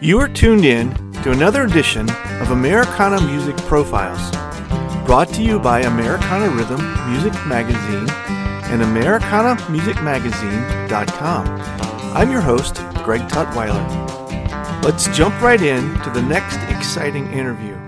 You are tuned in to another edition of Americana Music Profiles, brought to you by Americana Rhythm Music Magazine and AmericanaMusicMagazine.com. I'm your host, Greg Tutwiler. Let's jump right in to the next exciting interview.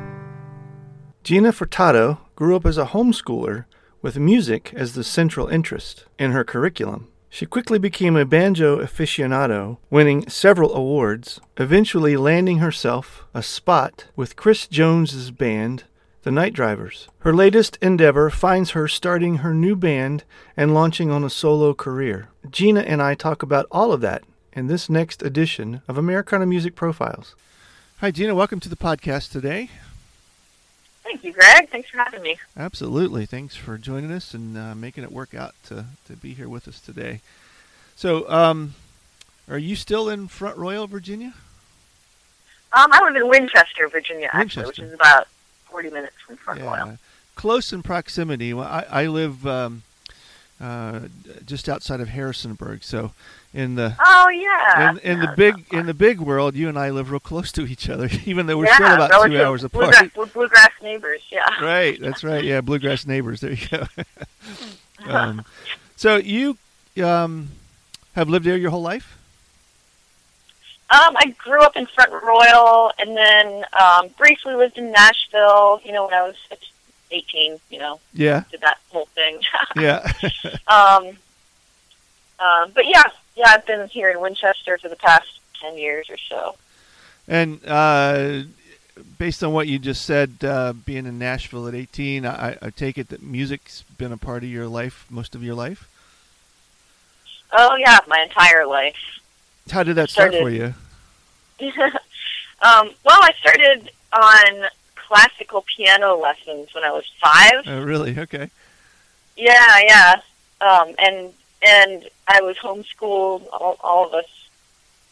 Gina Furtado grew up as a homeschooler with music as the central interest in her curriculum. She quickly became a banjo aficionado, winning several awards, eventually landing herself a spot with Chris Jones's band, the Night Drivers. Her latest endeavor finds her starting her new band and launching on a solo career. Gina and I talk about all of that in this next edition of Americana Music Profiles. Hi, Gina. Welcome to the podcast today. Thank you, Greg. Thanks for having me. Absolutely. Thanks for joining us and uh, making it work out to, to be here with us today. So, um, are you still in Front Royal, Virginia? Um, I live in Winchester, Virginia, actually, which is about 40 minutes from Front yeah. Royal. Close in proximity. Well, I, I live um, uh, just outside of Harrisonburg, so in the Oh, yeah. in, in Yeah, the big in the big world, you and I live real close to each other, even though we're far. still about two hours apart. Bluegrass, blue- bluegrass neighbors, yeah. right, that's right. Yeah, bluegrass neighbors. There you go. um, so you um, have lived there your whole life? Um, I grew up in Front Royal and then um, briefly lived in Nashville, you know, when I was 18, you know, Yeah, did that whole thing. yeah. um, um, but yeah, yeah, I've been here in Winchester for the past 10 years or so. and uh, based on what you just said, uh, being in Nashville at 18, I, I take it that music's been a part of your life most of your life. Oh, yeah, my entire life. How did that start for you? um, well, I started on classical piano lessons when I was five. Oh, really? Okay. Yeah, yeah. Um, and and I was homeschooled. All, all of us,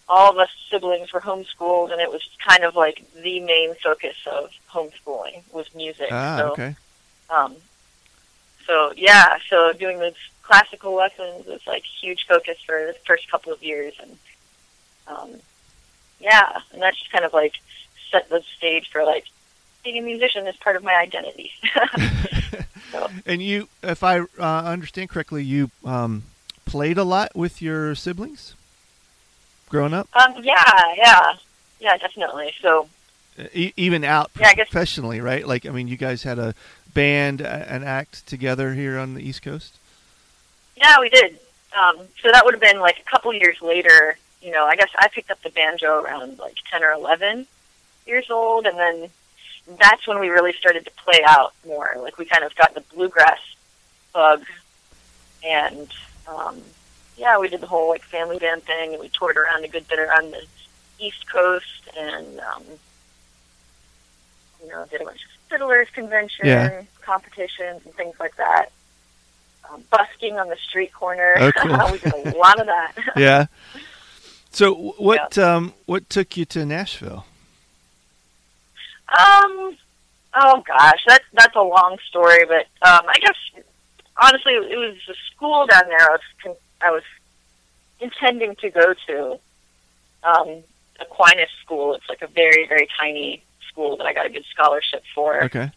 all of us siblings were homeschooled, and it was kind of like the main focus of homeschooling was music. Ah, so, okay. um, so yeah, so doing those classical lessons was like huge focus for the first couple of years, and um, yeah, and that just kind of like set the stage for like being a musician is part of my identity. so, And you, if I uh, understand correctly, you um, played a lot with your siblings growing up, um, yeah, yeah, yeah, definitely. So e- even out Yeah, professionally, right? Like, I mean, you guys had a band, an act together here on the East Coast. yeah, we did. Um, so that would have been like a couple years later. You know, I guess I picked up the banjo around like ten or eleven years old, and then that's when we really started to play out more. Like we kind of got the bluegrass bug, and um, yeah, we did the whole like family band thing, and we toured around a good bit around the East Coast, and um, you know, did a bunch of fiddlers convention Yeah. competitions and things like that. Um, busking on the street corner. Oh, cool. we did a lot of that. Yeah. So, what um, what took you to Nashville? Um. Oh gosh, that's that's a long story, but um, I guess honestly, it was a school down there. I was con- I was intending to go to um, Aquinas School. It's like a very very tiny school that I got a good scholarship for. Okay.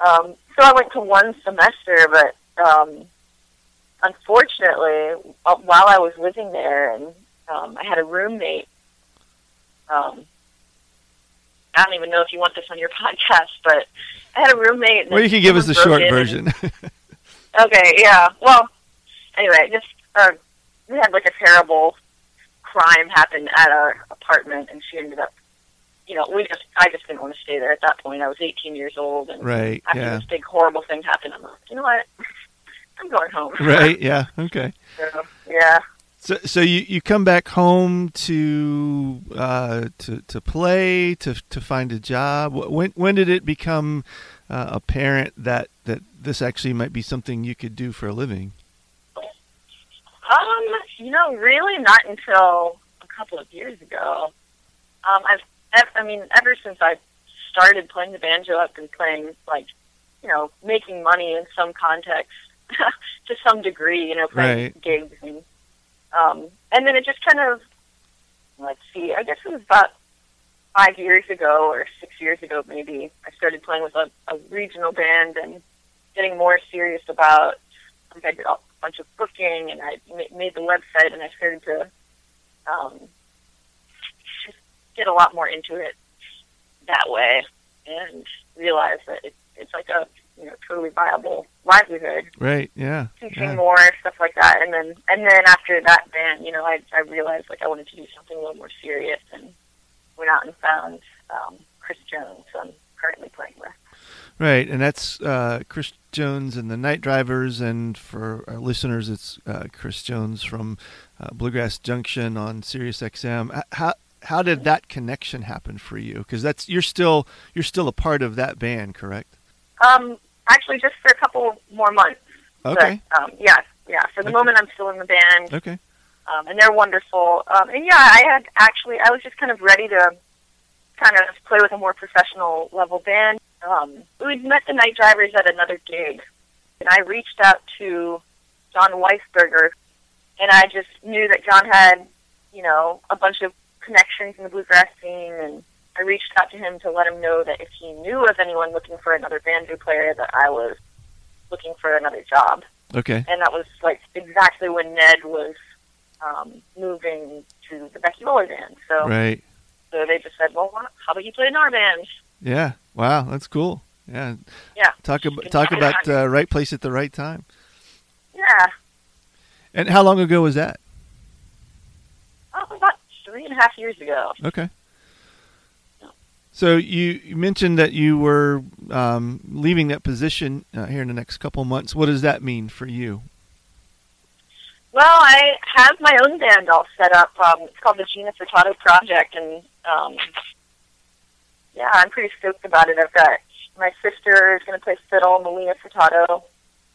Um, so I went to one semester, but um, unfortunately, while I was living there, and um, I had a roommate Um, I don't even know if you want this on your podcast, but I had a roommate. Well, you can give us the short version. okay, yeah. Well, anyway, just uh, we had like a terrible crime happen at our apartment, and she ended up. You know, we just I just didn't want to stay there at that point. I was 18 years old, and right, after yeah. this big horrible thing happened, I'm like, you know what? I'm going home. Right. Yeah. Okay. So, yeah. So, so you, you come back home to uh, to to play to to find a job. When when did it become uh, apparent that that this actually might be something you could do for a living? Um, you know, really not until a couple of years ago. Um, I've, I mean, ever since I started playing the banjo, I've been playing like, you know, making money in some context to some degree. You know, playing Right. gigs and um, and then it just kind of let's see. I guess it was about five years ago or six years ago, maybe. I started playing with a, a regional band and getting more serious about. Like I did a bunch of booking, and I ma- made the website, and I started to um, just get a lot more into it that way, and realize that it, it's like a you know truly viable livelihood Right. Yeah. teaching yeah. more stuff like that and then and then after that band you know i i realized like i wanted to do something a little more serious and went out and found um chris jones who i'm currently playing with Right, and that's uh, Chris Jones and the Night Drivers, and for our listeners, it's uh, Chris Jones from uh, Bluegrass Junction on Sirius XM. How how did that connection happen for you? Because that's you're still you're still a part of that band, correct? um actually just for a couple more months Okay, but, um yeah yeah for the Okay. moment i'm still in the band okay, um, and they're wonderful. Um, and yeah, I had actually, I was just kind of ready to kind of play with a more professional level band. Um, we'd met the Night Drivers at another gig, and I reached out to Jon Weisberger, and I just knew that Jon had, you know, a bunch of connections in the bluegrass scene, and I reached out to him to let him know that if he knew of anyone looking for another banjo player, that I was looking for another job okay, and that was like exactly when Ned was um, moving to the Becky Buller band. So, right, so they just said, "Well, how about you play in our band?" yeah. Wow, that's cool. Yeah, Yeah, talk about talk about uh, right place at the right time. yeah. And how long ago was that? Oh, about three and a half years ago. Okay. So you, you mentioned that you were um, leaving that position uh, here in the next couple of months. What does that mean for you? Well, I have my own band all set up. Um, it's called the Gina Furtado Project, and um, yeah, I'm pretty stoked about it. I've got my sister is going to play fiddle, Melina Furtado,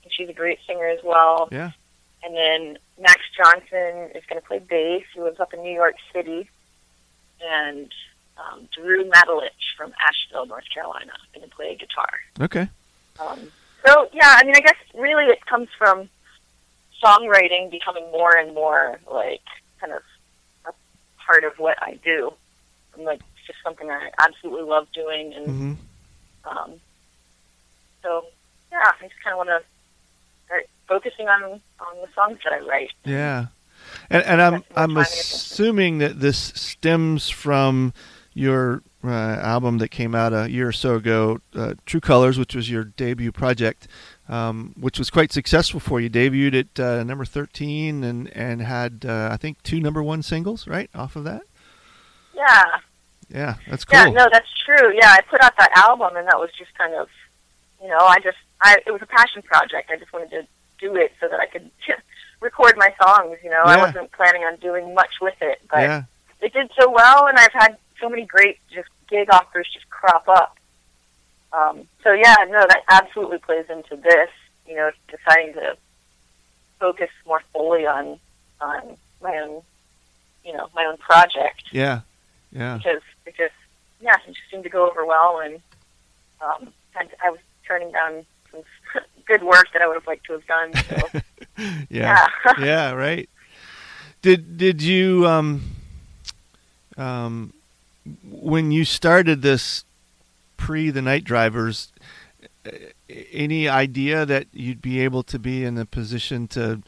and she's a great singer as well. Yeah. And then Max Johnson is going to play bass. He lives up in New York City. And um, Drew Matulich from Asheville, North Carolina, and to play guitar. Okay. Um, so, yeah, I mean, I guess really it comes from songwriting becoming more and more like kind of a part of what I do. I'm like, it's just something I absolutely love doing. And hmm um, so, yeah, I just kind of want to start focusing on on the songs that I write. Yeah. And, and I'm I'm time and attention. assuming that this stems from your uh, album that came out a year or so ago, uh, True Colors, which was your debut project, um, which was quite successful for you. Debuted at uh, number 13 and and had uh, I think two number one singles right off of that. Yeah, Yeah, that's cool. yeah, no, that's true. Yeah, I put out that album, and that was just kind of, you know, I just, I it was a passion project. I just wanted to do it so that I could record my songs. You know, I wasn't planning on doing much with it, but yeah, it did so well, and I've had so many great just gig offers just crop up. Um, so yeah, no, that absolutely plays into this. You know, deciding to focus more fully on on my own, you know, my own project yeah, yeah. because it just yeah, it just seemed to go over well, and um, had, I was turning down some good work that I would have liked to have done. So yeah. yeah, yeah, right. Did did you um um when you started this pre the night drivers any idea that you'd be able to be in a position to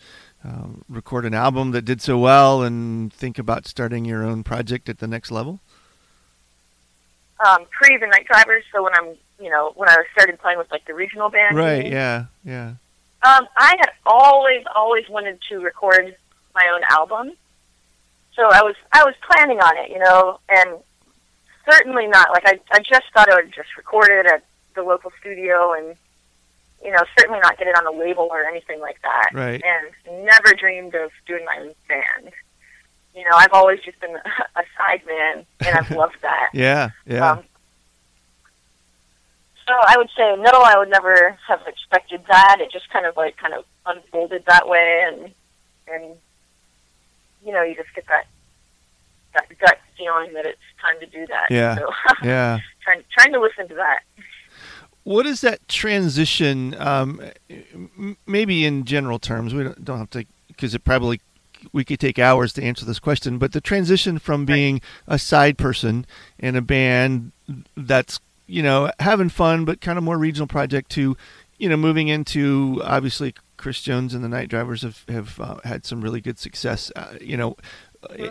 um, record an album that did so well and think about starting your own project at the next level? um, pre the Night Drivers. So when I'm, you know, when I started playing with like the regional band. Right. Yeah. Yeah. Um, I had always, always wanted to record my own album. So I was, I was planning on it, you know, and certainly not like I, I just thought I would just record it at the local studio and, you know, certainly not get it on a label or anything like that. Right. And never dreamed of doing my own band. You know, I've always just been a side man, and I've loved that. Yeah. Yeah. Um, so I would say no, I would never have expected that. It just kind of like kind of unfolded that way, and and you know you just get that that gut feeling that it's time to do that. Yeah. So yeah. trying trying to listen to that. What is that transition? Um, maybe in general terms, we don't, don't have to because it probably we could take hours to answer this question. But the transition from being a side person in a band that's you know having fun but kind of more regional project to you know moving into obviously Chris Jones and the Night Drivers have have uh, had some really good success. Uh, you know.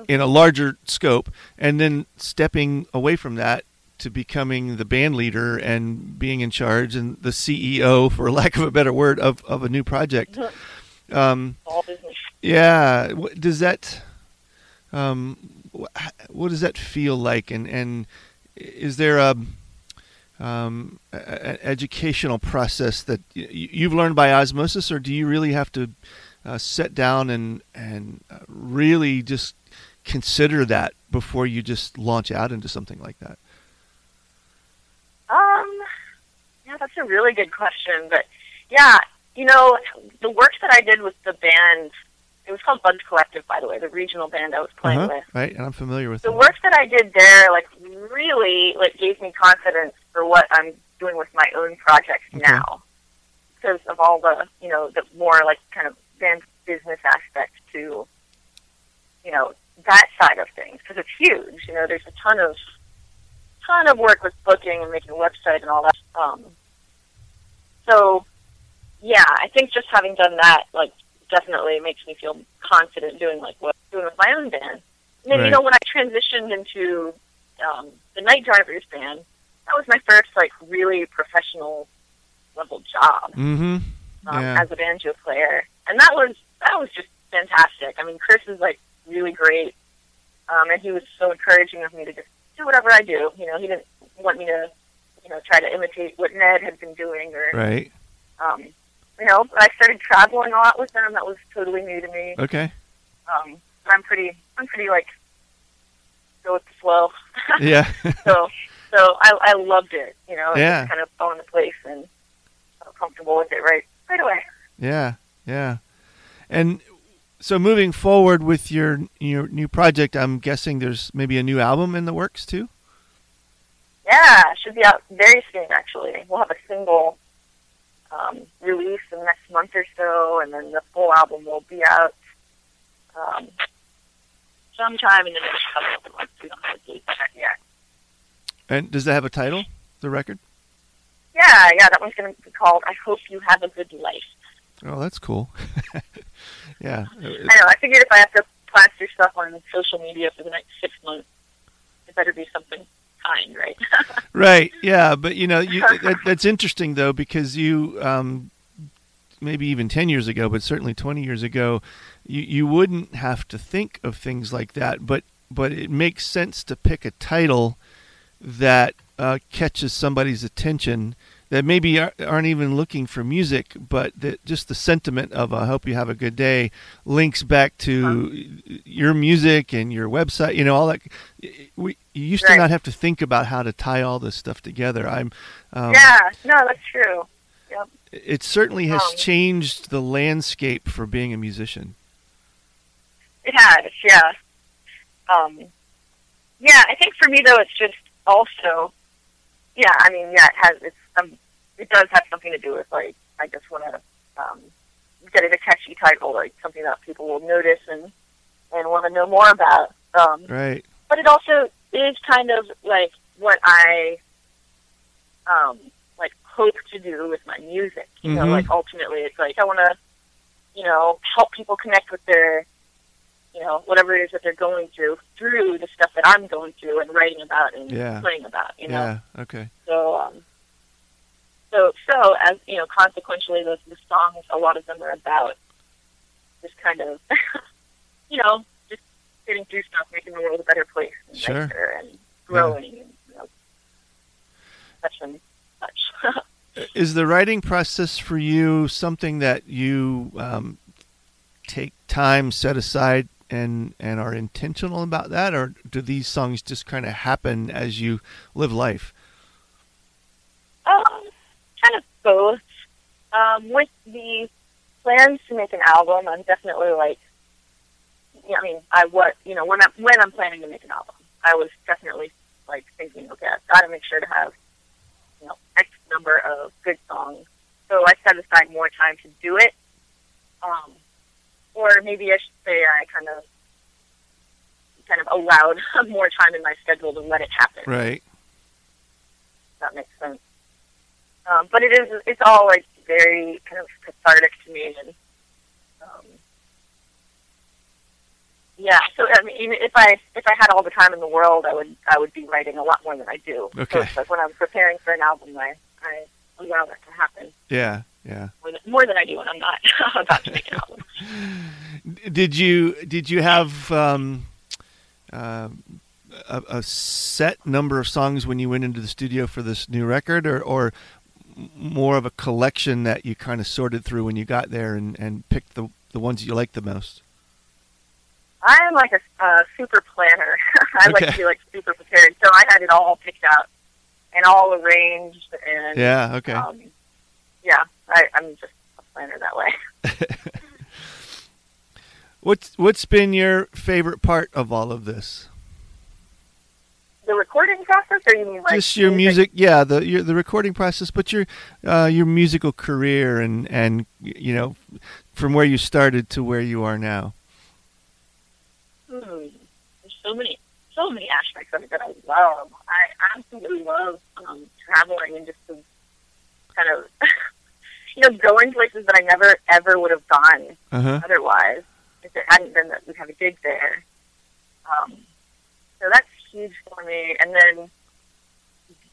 In a larger scope, and then stepping away from that to becoming the band leader and being in charge and the CEO, for lack of a better word, of, of a new project. Um, yeah, does that um, what does that feel like? And and is there a um, an educational process that y- you've learned by osmosis, or do you really have to uh, sit down and and uh, really just consider that before you just launch out into something like that? Um, yeah, that's a really good question. But yeah, you know, the work that I did with the band, it was called Buds Collective, by the way, the regional band I was playing Uh-huh, with. right, and I'm familiar with The that. work that I did there, like, really, like, gave me confidence for what I'm doing with my own projects Okay. now, because of all the, you know, the more like kind of band business aspect to, you know, that side of things, because it's huge. You know, there's a ton of ton of work with booking and making a website and all that. Um, so, yeah, I think just having done that, like, definitely makes me feel confident doing like what I'm doing with my own band. And then Right. you know when I transitioned into um, the Night Drivers band, that was my first like really professional level job Mm-hmm. um, Yeah. as a banjo player, and that was that was just fantastic. I mean, Chris is like really great, um, and he was so encouraging of me to just do whatever I do. You know, he didn't want me to, you know, try to imitate what Ned had been doing or Right. um, you know, but I started traveling a lot with them. That was totally new to me. Okay. Um, but I'm pretty, I'm pretty like go with the flow. Yeah. so, so I, I loved it. You know, it Yeah. just kind of fell into place and felt comfortable with it right, right away. Yeah, yeah. And so moving forward with your your new project, I'm guessing there's maybe a new album in the works too. Yeah, should be out very soon. Actually, we'll have a single um, release in the next month or so, and then the full album will be out um, sometime in the next couple of months. We don't have a date yet. And does that have a title? The record? Yeah, yeah, that one's going to be called "I Hope You Have a Good Life." Oh, that's cool. yeah. I know. I figured if I have to plaster stuff on social media for the next six months, it better be something kind, right? Right. Yeah, but you know, you, that, that's interesting though because you um, maybe even ten years ago, but certainly twenty years ago, you you wouldn't have to think of things like that. But but it makes sense to pick a title that uh, catches somebody's attention that maybe aren't even looking for music, but that just the sentiment of "I hope you have a good day" links back to your music and your website. You know, all that. We you used to not have to think about how to tie all this stuff together. I'm. Um, yeah, no, that's true. Yep. It certainly has Um, changed the landscape for being a musician. It has, yeah. Um, yeah, I think for me though, it's just also, yeah. I mean, yeah, it has. It's um, it does have something to do with like I just want to um, get it a catchy title, like something that people will notice and and want to know more about. Um, Right. but it also is kind of like what I um like hope to do with my music. You know, Mhm. like ultimately it's like I wanna, you know, help people connect with their you know, whatever it is that they're going through, through the stuff that I'm going through and writing about and Yeah. playing about, you know. Yeah. Okay. So, so, as you know, consequentially, those the songs, a lot of them are about just kind of, you know, just getting through stuff, making the world a better place, and Sure. nicer and growing, and you know, such and such. Is the writing process for you something that you um, take time set aside and and are intentional about that, or do these songs just kind of happen as you live life? Um, kind of both. Um, with the plans to make an album, I'm definitely like, yeah, I mean, I what you know when I'm when I'm planning to make an album, I was definitely like thinking, okay, I've got to make sure to have you know X number of good songs. So I set aside more time to do it. Um, or maybe I should say I kind of kind of allowed more time in my schedule to let it happen Right. that makes sense. Um, but it is, it's all like very kind of cathartic to me, and um, yeah. So I mean, even if I if I had all the time in the world, I would I would be writing a lot more than I do. So Okay. it's like when I'm preparing for an album, I I allow that to happen Yeah. Yeah. more than, more than I do when I'm not about to make an album. Did you did you have um, uh, a, a set number of songs when you went into the studio for this new record, or or more of a collection that you kind of sorted through when you got there and, and picked the the ones that you liked the most? I am like a uh, super planner. I like to be like super prepared, so I had it all picked out and all arranged and Yeah. Okay. Um, yeah, I, I'm just a planner that way. What's what's been your favorite part of all of this? The recording process, or you mean like Just your music, yeah, the your, the recording process, but your uh, your musical career and and you know from where you started to where you are now. Hmm, there's so many, so many aspects of it that I love. I absolutely love um, traveling and just kind of, you know, going places that I never ever would have gone Uh huh. otherwise if it hadn't been that we have a gig there. Um, so that's huge for me. And then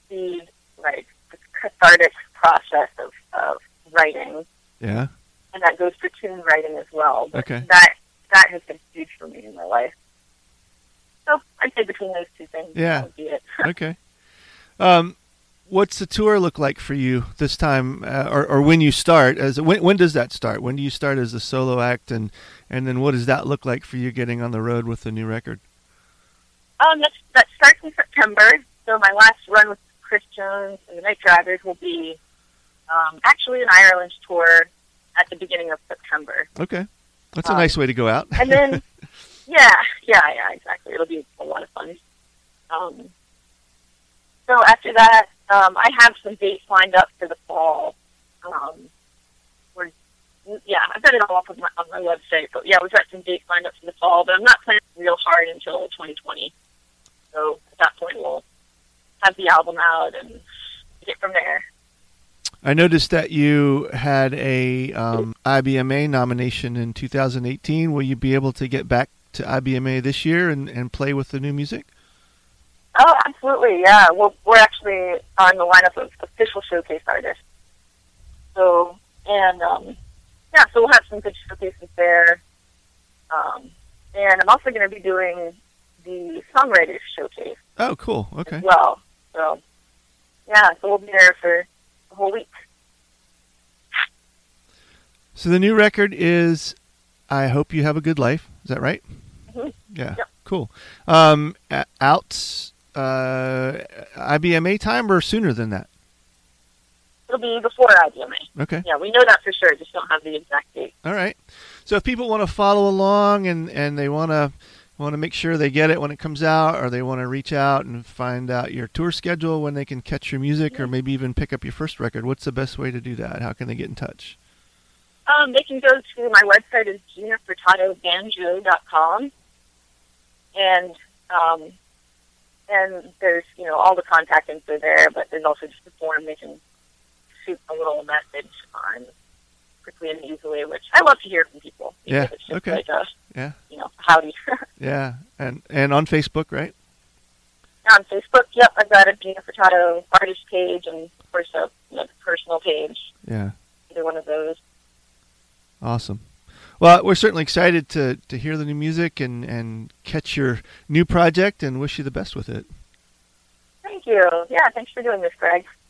the like the cathartic process of, of writing, Yeah. and that goes for tune writing as well. But Okay. that that has been huge for me in my life. So I'd say between those two things, Yeah. that would be it. Okay. Um, what's the tour look like for you this time, uh, or or when you start? As when when does that start? When do you start as a solo act, and and then what does that look like for you getting on the road with the new record? Um, that's, that starts in September. So my last run with Chris Jones and the Night Drivers will be um, actually an Ireland tour at the beginning of September. Okay, that's a Um, nice way to go out. And then, yeah, yeah, yeah, exactly. It'll be a lot of fun. Um, so after that, um, I have some dates lined up for the fall. Um, we're, yeah, I've got it all up on my, on my website. But yeah, we've got some dates lined up for the fall, but I'm not planning real hard until 2020. So at that point, we'll have the album out and get from there. I noticed that you had a um, IBMA nomination in 2018. Will you be able to get back to IBMA this year and, and play with the new music? Oh, absolutely, yeah. Well, we're actually on the lineup of official showcase artists. So, and um, yeah, so we'll have some good showcases there. Um, and I'm also going to be doing the songwriters showcase Oh, cool. Okay. well. So, yeah, so we'll be there for a whole week. So the new record is I Hope You Have a Good Life. Is that right? Mhm. Yeah. Yep. Cool. Um, out uh, IBMA time or sooner than that? It'll be before IBMA. Okay. Yeah, we know that for sure. Just don't have the exact date. All right. So if people want to follow along and, and they want to want to make sure they get it when it comes out, or they want to reach out and find out your tour schedule when they can catch your music, or maybe even pick up your first record, what's the best way to do that? How can they get in touch? Um, they can go to my website is ginafurtadobanjo.com. And um, and there's you know all the contact info there, but there's also just a form they can shoot a little message on quickly and easily, which I love to hear from people. Yeah. It's just okay. Like a, yeah. You know, howdy. yeah, and and on Facebook, right? On Facebook, yep, I've got a Gina Furtado artist page and of course a you know, personal page. Yeah. Either one of those. Awesome. Well, we're certainly excited to, to hear the new music and, and catch your new project and wish you the best with it. Thank you. Yeah, thanks for doing this, Greg.